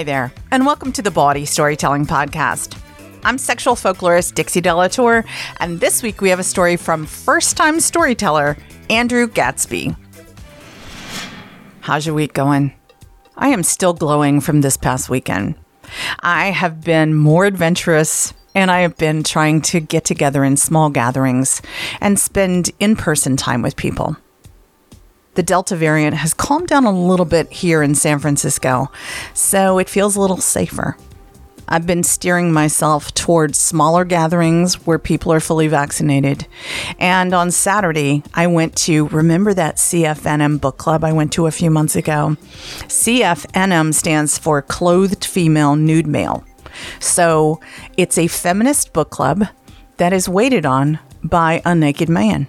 Hi there, and welcome to the Bawdy Storytelling Podcast. I'm sexual folklorist Dixie De La Tour, and this week we have a story from first time storyteller Andrew Gatsby. How's your week going? I am still glowing from this past weekend. I have been more adventurous and I have been trying to get together in small gatherings and spend in person time with people. The Delta variant has calmed down a little bit here in San Francisco, so it feels a little safer. I've been steering myself towards smaller gatherings where people are fully vaccinated. And on Saturday, I went to remember that CFNM book club I went to a few months ago. CFNM stands for Clothed Female Nude Male. So it's a feminist book club that is waited on by a naked man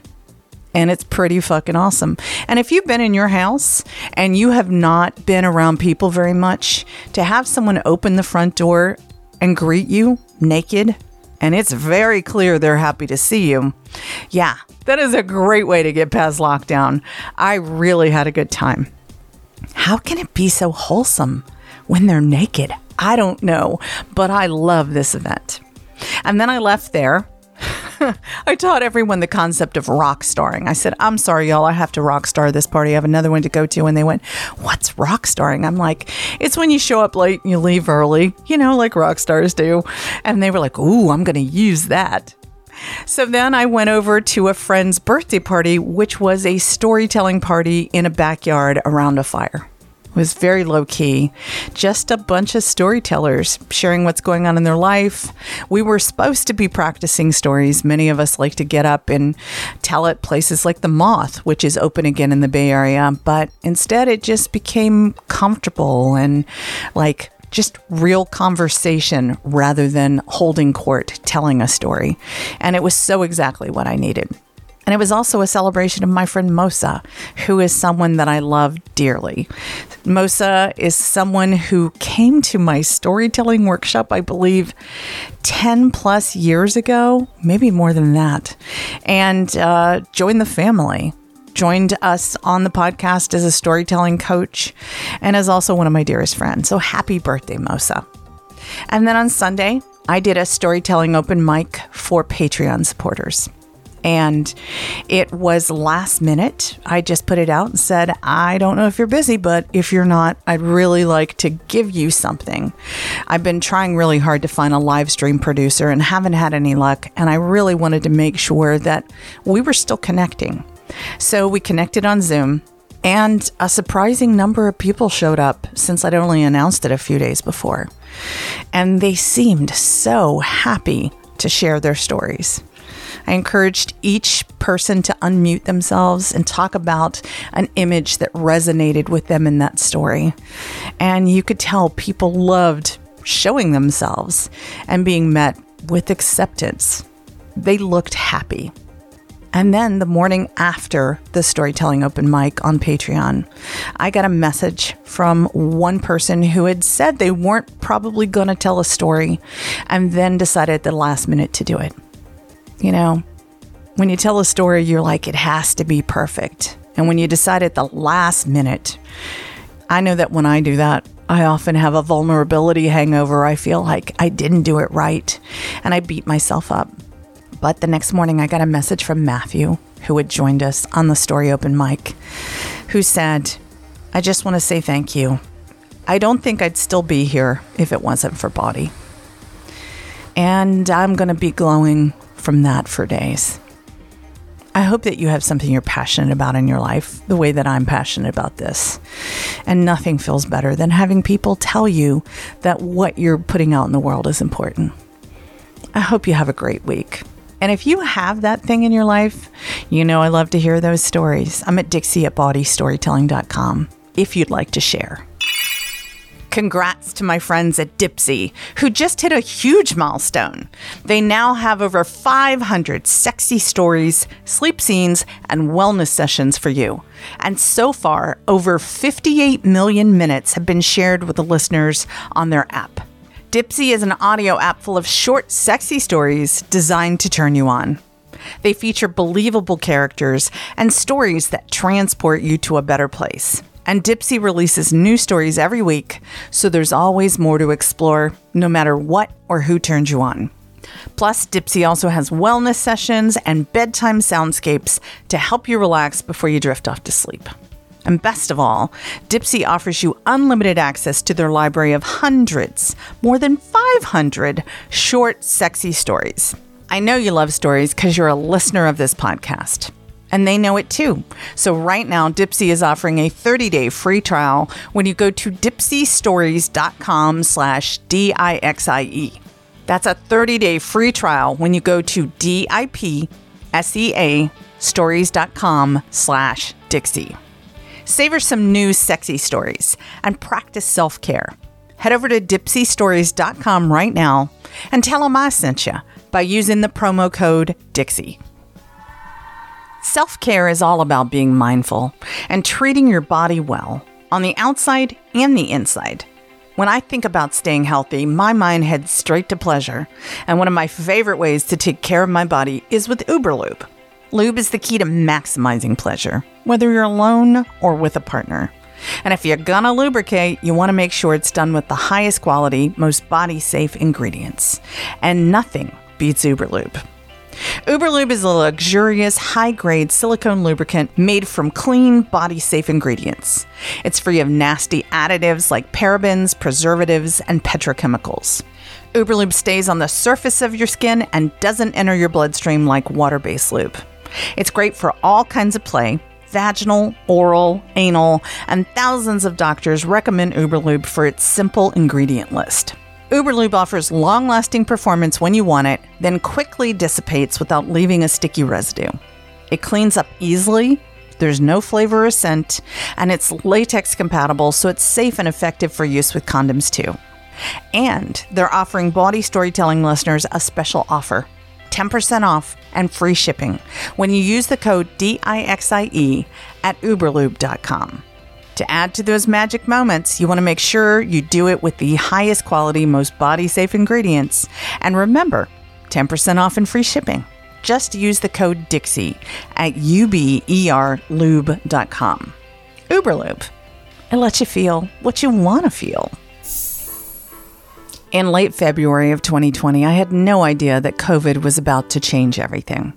and it's pretty fucking awesome. And if you've been in your house and you have not been around people very much, to have someone open the front door and greet you naked, and it's very clear they're happy to see you, yeah, that is a great way to get past lockdown. I really had a good time. How can it be so wholesome when they're naked? I don't know, but I love this event. And then I left there I taught everyone the concept of rock starring. I said, I'm sorry, y'all, I have to rock star this party. I have another one to go to. And they went, What's rock starring? I'm like, It's when you show up late and you leave early, you know, like rock stars do. And they were like, Ooh, I'm going to use that. So then I went over to a friend's birthday party, which was a storytelling party in a backyard around a fire. Was very low key, just a bunch of storytellers sharing what's going on in their life. We were supposed to be practicing stories. Many of us like to get up and tell at places like The Moth, which is open again in the Bay Area, but instead it just became comfortable and like just real conversation rather than holding court telling a story. And it was so exactly what I needed. And it was also a celebration of my friend Mosa, who is someone that I love dearly. Mosa is someone who came to my storytelling workshop, I believe, 10 plus years ago, maybe more than that, and uh, joined the family. Joined us on the podcast as a storytelling coach and is also one of my dearest friends. So happy birthday, Mosa. And then on Sunday, I did a storytelling open mic for Patreon supporters and it was last minute. I just put it out and said, I don't know if you're busy, but if you're not, I'd really like to give you something. I've been trying really hard to find a live stream producer and haven't had any luck. And I really wanted to make sure that we were still connecting. So we connected on Zoom. And a surprising number of people showed up since I'd only announced it a few days before. And they seemed so happy to share their stories. I encouraged each person to unmute themselves and talk about an image that resonated with them in that story. And you could tell people loved showing themselves and being met with acceptance. They looked happy. And then the morning after the storytelling open mic on Patreon, I got a message from one person who had said they weren't probably going to tell a story and then decided at the last minute to do it. You know, when you tell a story, you're like, it has to be perfect. And when you decide at the last minute, I know that when I do that, I often have a vulnerability hangover. I feel like I didn't do it right and I beat myself up. But the next morning, I got a message from Matthew, who had joined us on the story open mic, who said, I just want to say thank you. I don't think I'd still be here if it wasn't for Bawdy. And I'm going to be glowing from that for days. I hope that you have something you're passionate about in your life, the way that I'm passionate about this. And nothing feels better than having people tell you that what you're putting out in the world is important. I hope you have a great week. And if you have that thing in your life, you know I love to hear those stories. I'm at Dixie at bawdystorytelling.com if you'd like to share. Congrats to my friends at Dipsea, who just hit a huge milestone. They now have over 500 sexy stories, sleep scenes, and wellness sessions for you. And so far, over 58 million minutes have been shared with the listeners on their app. Dipsea is an audio app full of short, sexy stories designed to turn you on. They feature believable characters and stories that transport you to a better place. And Dipsea releases new stories every week, so there's always more to explore, no matter what or who turns you on. Plus, Dipsea also has wellness sessions and bedtime soundscapes to help you relax before you drift off to sleep. And best of all, Dipsea offers you unlimited access to their library of hundreds, more than 500 short, sexy stories. I know you love stories because you're a listener of this podcast and they know it too. So right now, Dipsea is offering a 30-day free trial when you go to dipseastories.com slash D-I-X-I-E. That's a 30-day free trial when you go to D-I-P-S-E-A stories.com slash Dixie. Savor some new sexy stories and practice self-care. Head over to dipseastories.com right now and tell them I sent you by using the promo code Dixie. Self care is all about being mindful and treating your body well on the outside and the inside. When I think about staying healthy, my mind heads straight to pleasure, and one of my favorite ways to take care of my body is with Uberlube. Lube is the key to maximizing pleasure, whether you're alone or with a partner. And if you're gonna lubricate, you wanna make sure it's done with the highest quality, most body safe ingredients. And nothing beats Uberlube. Uberlube is a luxurious, high grade silicone lubricant made from clean, body safe ingredients. It's free of nasty additives like parabens, preservatives, and petrochemicals. Uberlube stays on the surface of your skin and doesn't enter your bloodstream like water based lube. It's great for all kinds of play vaginal, oral, anal, and thousands of doctors recommend Uberlube for its simple ingredient list. Uberlube offers long lasting performance when you want it, then quickly dissipates without leaving a sticky residue. It cleans up easily, there's no flavor or scent, and it's latex compatible, so it's safe and effective for use with condoms too. And they're offering Bawdy Storytelling listeners a special offer 10% off and free shipping when you use the code DIXIE at uberlube.com. To add to those magic moments, you want to make sure you do it with the highest quality, most body safe ingredients. And remember, 10% off and free shipping. Just use the code Dixie at uberlube.com. Uberlube. It lets you feel what you want to feel. In late February of 2020, I had no idea that COVID was about to change everything.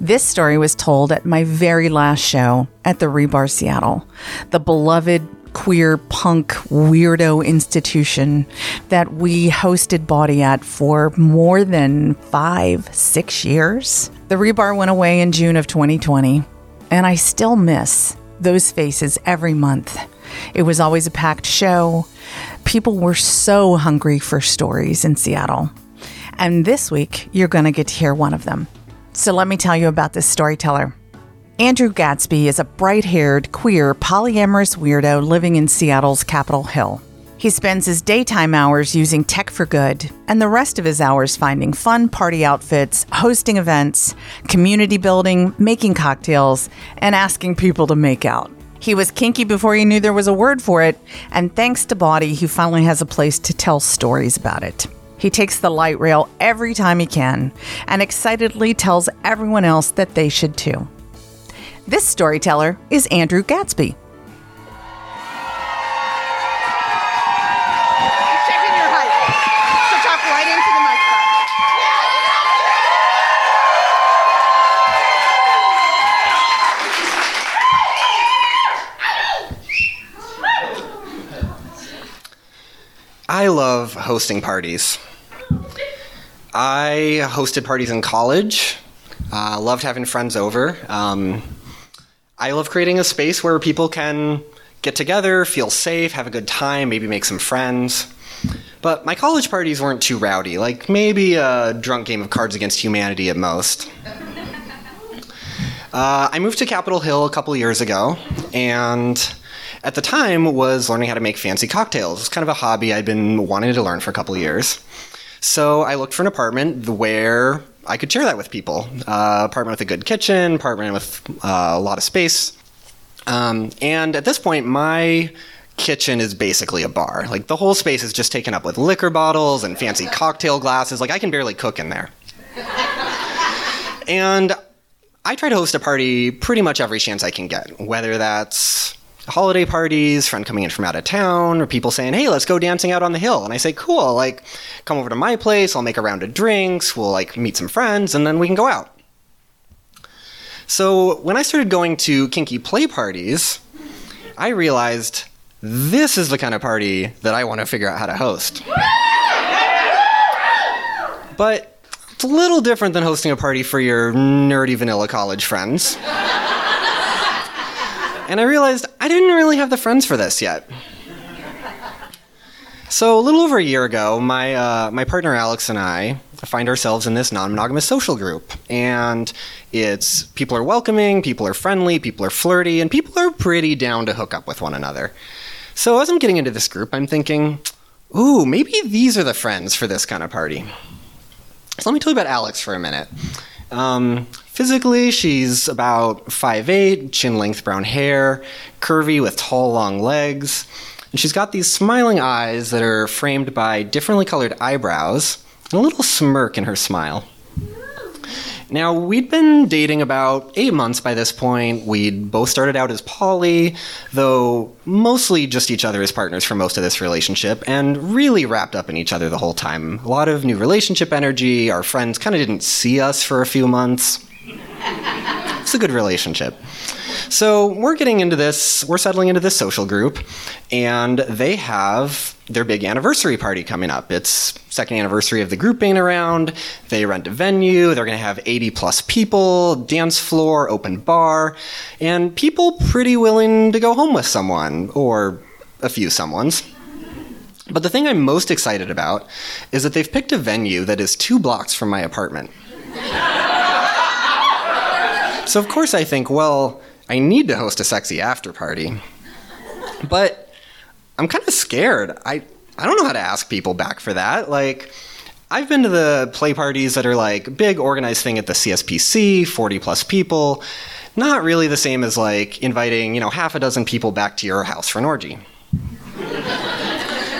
This story was told at my very last show at the Rebar Seattle, the beloved queer punk weirdo institution that we hosted Bawdy at for more than five, six years. The Rebar went away in June of 2020, and I still miss those faces every month. It was always a packed show. People were so hungry for stories in Seattle. And this week, you're going to get to hear one of them. So let me tell you about this storyteller. Andrew Gadsby is a bright haired, queer, polyamorous weirdo living in Seattle's Capitol Hill. He spends his daytime hours using tech for good, and the rest of his hours finding fun party outfits, hosting events, community building, making cocktails, and asking people to make out. He was kinky before he knew there was a word for it, and thanks to Bawdy, he finally has a place to tell stories about it. He takes the light rail every time he can and excitedly tells everyone else that they should too. This storyteller is Andrew Gatsby. I love hosting parties. I hosted parties in college. Uh, loved having friends over. Um, I love creating a space where people can get together, feel safe, have a good time, maybe make some friends. But my college parties weren't too rowdy, like maybe a drunk game of Cards Against Humanity at most. Uh, I moved to Capitol Hill a couple years ago, and at the time was learning how to make fancy cocktails. It's kind of a hobby I'd been wanting to learn for a couple years. So I looked for an apartment where I could share that with people. Uh, apartment with a good kitchen, apartment with uh, a lot of space. Um, and at this point, my kitchen is basically a bar. Like the whole space is just taken up with liquor bottles and fancy cocktail glasses. Like I can barely cook in there. and I try to host a party pretty much every chance I can get, whether that's holiday parties, friend coming in from out of town, or people saying, "Hey, let's go dancing out on the hill." And I say, "Cool, like come over to my place, I'll make a round of drinks, we'll like meet some friends and then we can go out." So, when I started going to kinky play parties, I realized this is the kind of party that I want to figure out how to host. But it's a little different than hosting a party for your nerdy vanilla college friends. And I realized I didn't really have the friends for this yet. So a little over a year ago, my uh, my partner Alex and I find ourselves in this non-monogamous social group, and it's people are welcoming, people are friendly, people are flirty, and people are pretty down to hook up with one another. So as I'm getting into this group, I'm thinking, ooh, maybe these are the friends for this kind of party. So let me tell you about Alex for a minute. Um, physically, she's about 5'8, chin length brown hair, curvy with tall, long legs. And she's got these smiling eyes that are framed by differently colored eyebrows and a little smirk in her smile. Now, we'd been dating about eight months by this point. We'd both started out as poly, though mostly just each other as partners for most of this relationship, and really wrapped up in each other the whole time. A lot of new relationship energy. Our friends kind of didn't see us for a few months. It's a good relationship. So we're getting into this, we're settling into this social group, and they have their big anniversary party coming up. It's second anniversary of the group being around. They rent a venue. They're going to have 80 plus people, dance floor, open bar, and people pretty willing to go home with someone or a few someones. But the thing I'm most excited about is that they've picked a venue that is two blocks from my apartment. So, of course, I think, well, I need to host a sexy after party. But I'm kind of scared. I, I don't know how to ask people back for that. Like, I've been to the play parties that are like big organized thing at the CSPC, 40 plus people. Not really the same as like inviting, you know, half a dozen people back to your house for an orgy.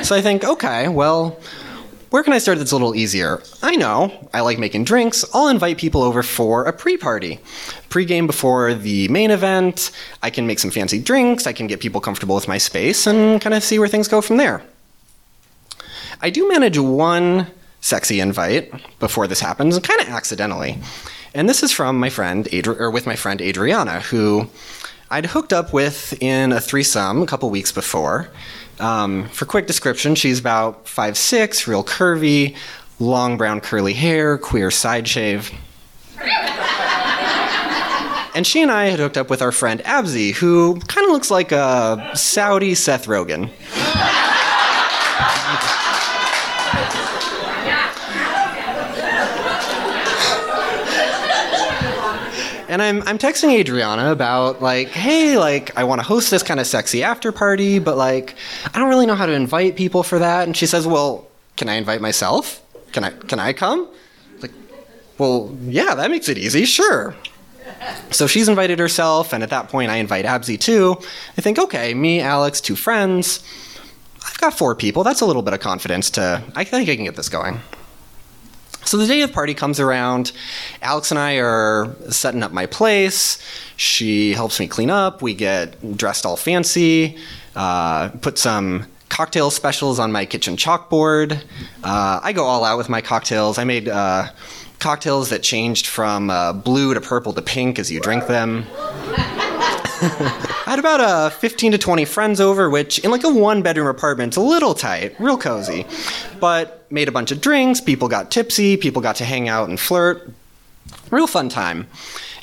so I think, okay, well, where can I start that's a little easier? I know, I like making drinks. I'll invite people over for a pre party. Pre game before the main event. I can make some fancy drinks. I can get people comfortable with my space and kind of see where things go from there. I do manage one sexy invite before this happens, kind of accidentally. And this is from my friend, Adri- or with my friend Adriana, who I'd hooked up with in a threesome a couple weeks before. Um, for quick description, she's about five six, real curvy, long brown curly hair, queer side shave. and she and I had hooked up with our friend Abzi, who kind of looks like a Saudi Seth Rogen. And I'm, I'm texting Adriana about, like, hey, like, I want to host this kind of sexy after party, but, like, I don't really know how to invite people for that. And she says, well, can I invite myself? Can I, can I come? Like, well, yeah, that makes it easy, sure. So she's invited herself, and at that point, I invite Abzi too. I think, okay, me, Alex, two friends. I've got four people. That's a little bit of confidence to, I think I can get this going. So the day of the party comes around. Alex and I are setting up my place. She helps me clean up. We get dressed all fancy. Uh, put some cocktail specials on my kitchen chalkboard. Uh, I go all out with my cocktails. I made uh, cocktails that changed from uh, blue to purple to pink as you drink them. I had about uh, 15 to 20 friends over, which in like a one bedroom apartment, it's a little tight, real cozy. But made a bunch of drinks, people got tipsy, people got to hang out and flirt. Real fun time.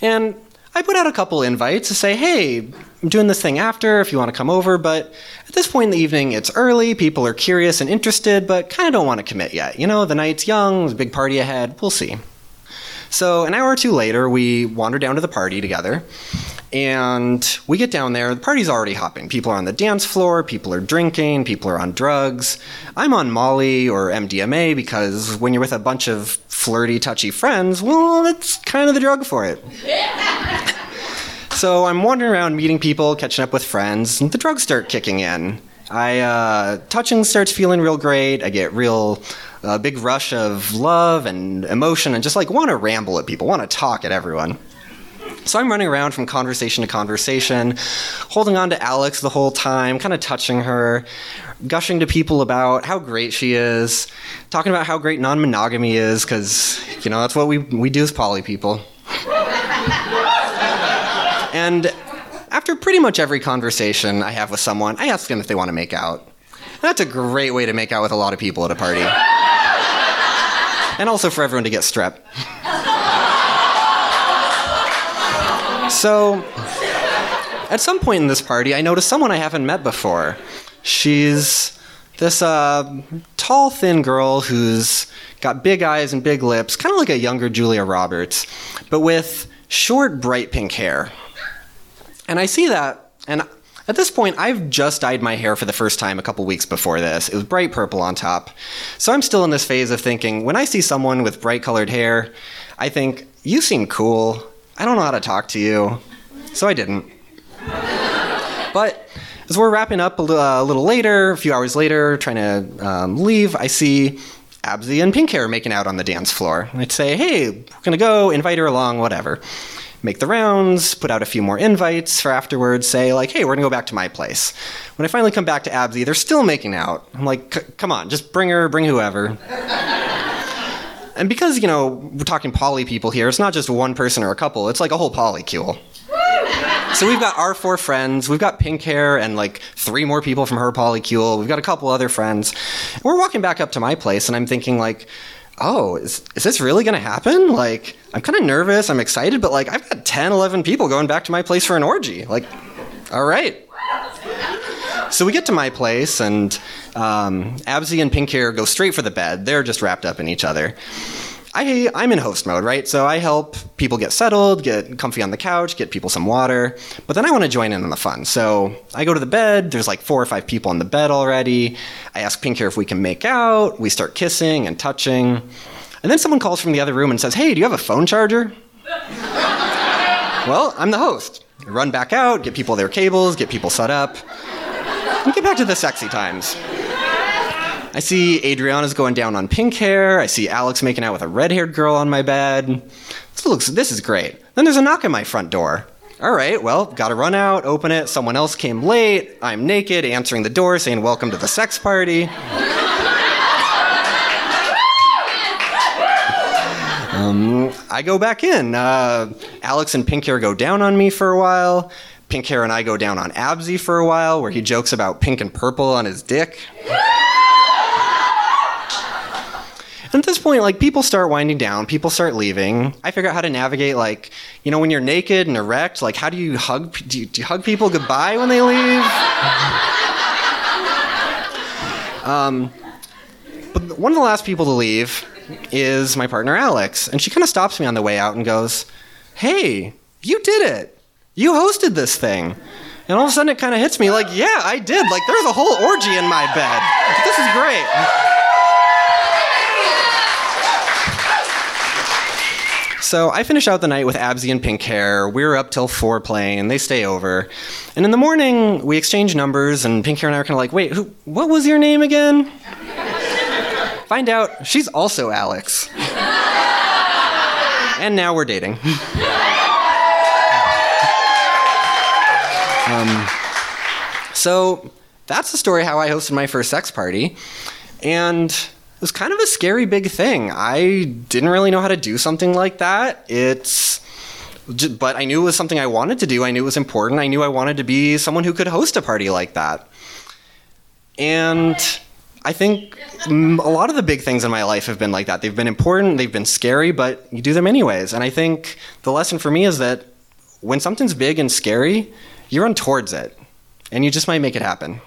And I put out a couple invites to say, hey, I'm doing this thing after if you want to come over, but at this point in the evening, it's early, people are curious and interested, but kind of don't want to commit yet. You know, the night's young, there's a big party ahead, we'll see. So, an hour or two later, we wander down to the party together. And we get down there, the party's already hopping. People are on the dance floor, people are drinking, people are on drugs. I'm on Molly or MDMA because when you're with a bunch of flirty, touchy friends, well, that's kind of the drug for it. so I'm wandering around meeting people, catching up with friends, and the drugs start kicking in. I uh, touching starts feeling real great. I get real uh, big rush of love and emotion, and just like want to ramble at people, want to talk at everyone. So I'm running around from conversation to conversation, holding on to Alex the whole time, kind of touching her, gushing to people about how great she is, talking about how great non monogamy is, because, you know, that's what we, we do as poly people. and after pretty much every conversation I have with someone, I ask them if they want to make out. That's a great way to make out with a lot of people at a party. and also for everyone to get strep. So, at some point in this party, I noticed someone I haven't met before. She's this uh, tall, thin girl who's got big eyes and big lips, kind of like a younger Julia Roberts, but with short, bright pink hair. And I see that, and at this point, I've just dyed my hair for the first time a couple weeks before this. It was bright purple on top. So I'm still in this phase of thinking when I see someone with bright colored hair, I think, you seem cool. I don't know how to talk to you. So I didn't. but as we're wrapping up a little, uh, little later, a few hours later, trying to um, leave, I see Abzi and Pink Hair making out on the dance floor. I'd say, hey, we're going to go, invite her along, whatever. Make the rounds, put out a few more invites for afterwards, say, like, hey, we're going to go back to my place. When I finally come back to Absy, they're still making out. I'm like, come on, just bring her, bring whoever. And because, you know, we're talking poly people here, it's not just one person or a couple, it's like a whole polycule. So we've got our four friends, we've got pink hair and like three more people from her polycule, we've got a couple other friends. We're walking back up to my place and I'm thinking like, oh, is, is this really gonna happen? Like, I'm kind of nervous, I'm excited, but like I've got 10, 11 people going back to my place for an orgy. Like, all right. So we get to my place, and um, Absy and Pink Hair go straight for the bed. They're just wrapped up in each other. I, I'm in host mode, right? So I help people get settled, get comfy on the couch, get people some water, but then I want to join in on the fun. So I go to the bed, there's like four or five people on the bed already. I ask Pink Hair if we can make out, we start kissing and touching. And then someone calls from the other room and says, Hey, do you have a phone charger? well, I'm the host. I run back out, get people their cables, get people set up. and get back to the sexy times. I see Adriana's going down on pink hair. I see Alex making out with a red haired girl on my bed. This looks, this is great. Then there's a knock at my front door. All right, well, gotta run out, open it. Someone else came late. I'm naked, answering the door, saying, Welcome to the sex party. um, I go back in. Uh, Alex and Pink Hair go down on me for a while. Pink Hair and I go down on Absy for a while, where he jokes about pink and purple on his dick. And at this point, like people start winding down, people start leaving. I figure out how to navigate, like, you know, when you're naked and erect, like, how do you hug? Do you, do you hug people goodbye when they leave? um, but one of the last people to leave is my partner Alex, and she kind of stops me on the way out and goes, "Hey, you did it! You hosted this thing." And all of a sudden, it kind of hits me like, "Yeah, I did! Like, there's a whole orgy in my bed. This is great." So I finish out the night with Absy and Pink Hair. We're up till four playing. They stay over, and in the morning we exchange numbers. And Pink Hair and I are kind of like, "Wait, who? What was your name again?" Find out she's also Alex. and now we're dating. um, so that's the story how I hosted my first sex party, and it was kind of a scary big thing. I didn't really know how to do something like that. It's But I knew it was something I wanted to do. I knew it was important. I knew I wanted to be someone who could host a party like that. And I think a lot of the big things in my life have been like that. They've been important, they've been scary, but you do them anyways. And I think the lesson for me is that when something's big and scary, you run towards it, and you just might make it happen.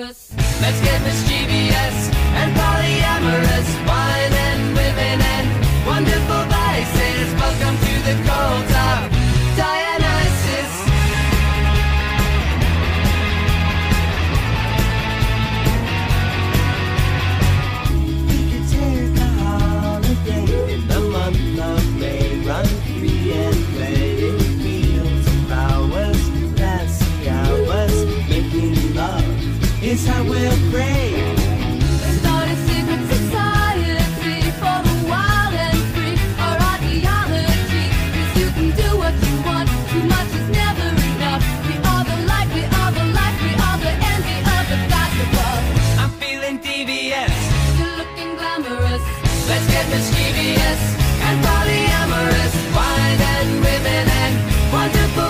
Glamorous. Let's get mischievous and polyamorous. Wine and women and wonderful vices. Welcome to the cult looking glamorous. Let's get mischievous and polyamorous. Wine and women and wonderful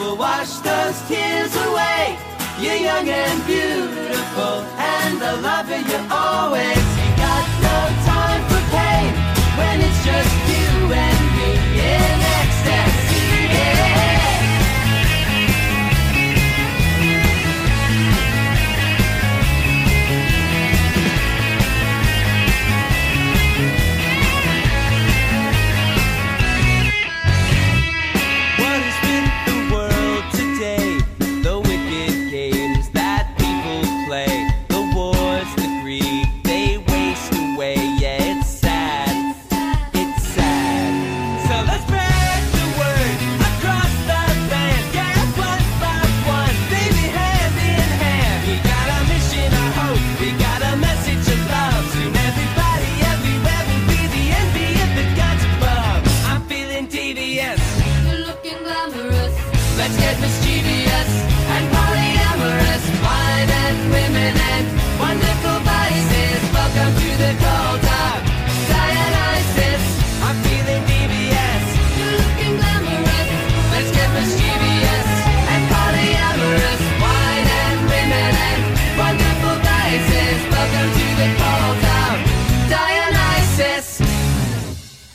We'll wash those tears away. You're young and beautiful, and I love you always. You got no time for pain when it's just you and me in ecstasy.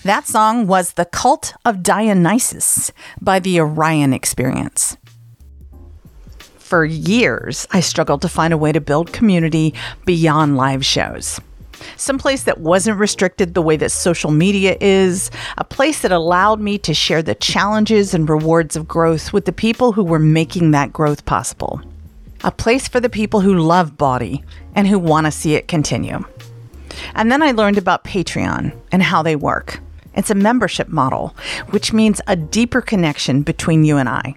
That song was The Cult of Dionysus by the Orion Experience. For years, I struggled to find a way to build community beyond live shows. Some place that wasn't restricted the way that social media is, a place that allowed me to share the challenges and rewards of growth with the people who were making that growth possible. A place for the people who love bawdy and who want to see it continue. And then I learned about Patreon and how they work. It's a membership model, which means a deeper connection between you and I.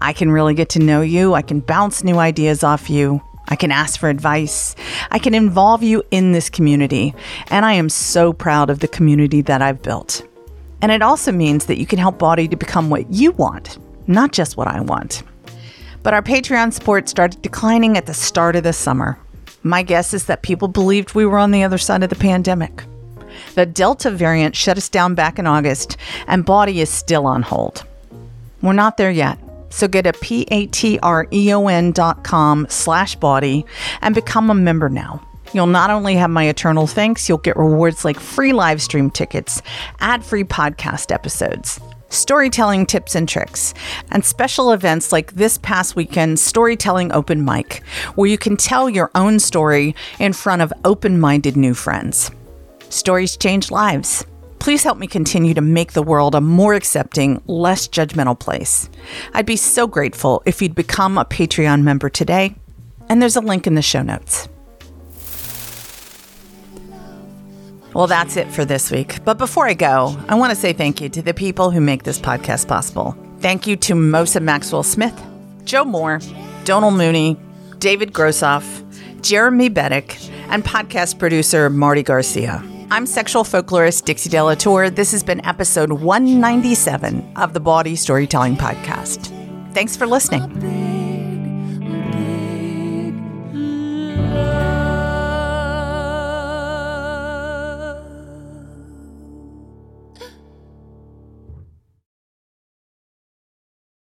I can really get to know you, I can bounce new ideas off you, I can ask for advice, I can involve you in this community, and I am so proud of the community that I've built. And it also means that you can help Bawdy to become what you want, not just what I want. But our Patreon support started declining at the start of the summer. My guess is that people believed we were on the other side of the pandemic. The Delta variant shut us down back in August, and Bawdy is still on hold. We're not there yet, so go to p-a-t-r-e-o-n dot com slash bawdy and become a member now. You'll not only have my eternal thanks, you'll get rewards like free live stream tickets, ad-free podcast episodes, storytelling tips and tricks, and special events like this past weekend Storytelling Open Mic, where you can tell your own story in front of open minded new friends. Stories change lives. Please help me continue to make the world a more accepting, less judgmental place. I'd be so grateful if you'd become a Patreon member today, and there's a link in the show notes. Well, that's it for this week. But before I go, I want to say thank you to the people who make this podcast possible. Thank you to Mosa Maxwell Smith, Joe Moore, Donald Mooney, David Grossoff, Jeremy Beddick, and podcast producer Marty Garcia. I'm sexual folklorist Dixie De La Tour. This has been episode 197 of the Bawdy Storytelling Podcast. Thanks for listening.